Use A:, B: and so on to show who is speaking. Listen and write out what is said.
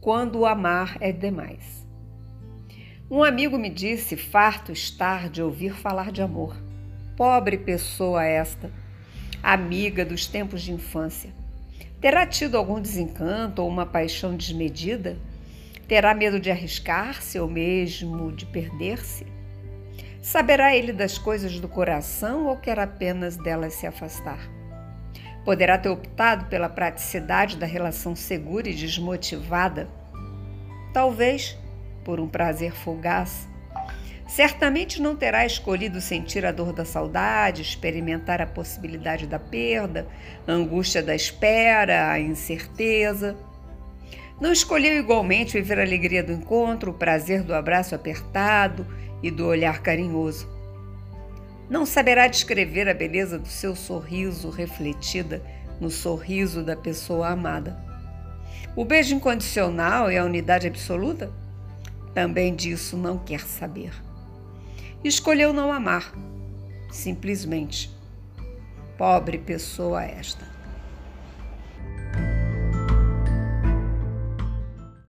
A: Quando o amar é demais. Um amigo me disse, farto estar de ouvir falar de amor. Pobre pessoa esta, amiga dos tempos de infância. Terá tido algum desencanto ou uma paixão desmedida? Terá medo de arriscar-se ou mesmo de perder-se? Saberá ele das coisas do coração ou quer apenas delas se afastar? Poderá ter optado pela praticidade da relação segura e desmotivada? Talvez por um prazer fugaz. Certamente não terá escolhido sentir a dor da saudade, experimentar a possibilidade da perda, a angústia da espera, a incerteza. Não escolheu igualmente viver a alegria do encontro, o prazer do abraço apertado e do olhar carinhoso. Não saberá descrever a beleza do seu sorriso refletida no sorriso da pessoa amada. O beijo incondicional e a unidade absoluta? Também disso não quer saber. Escolheu não amar, simplesmente. Pobre pessoa esta.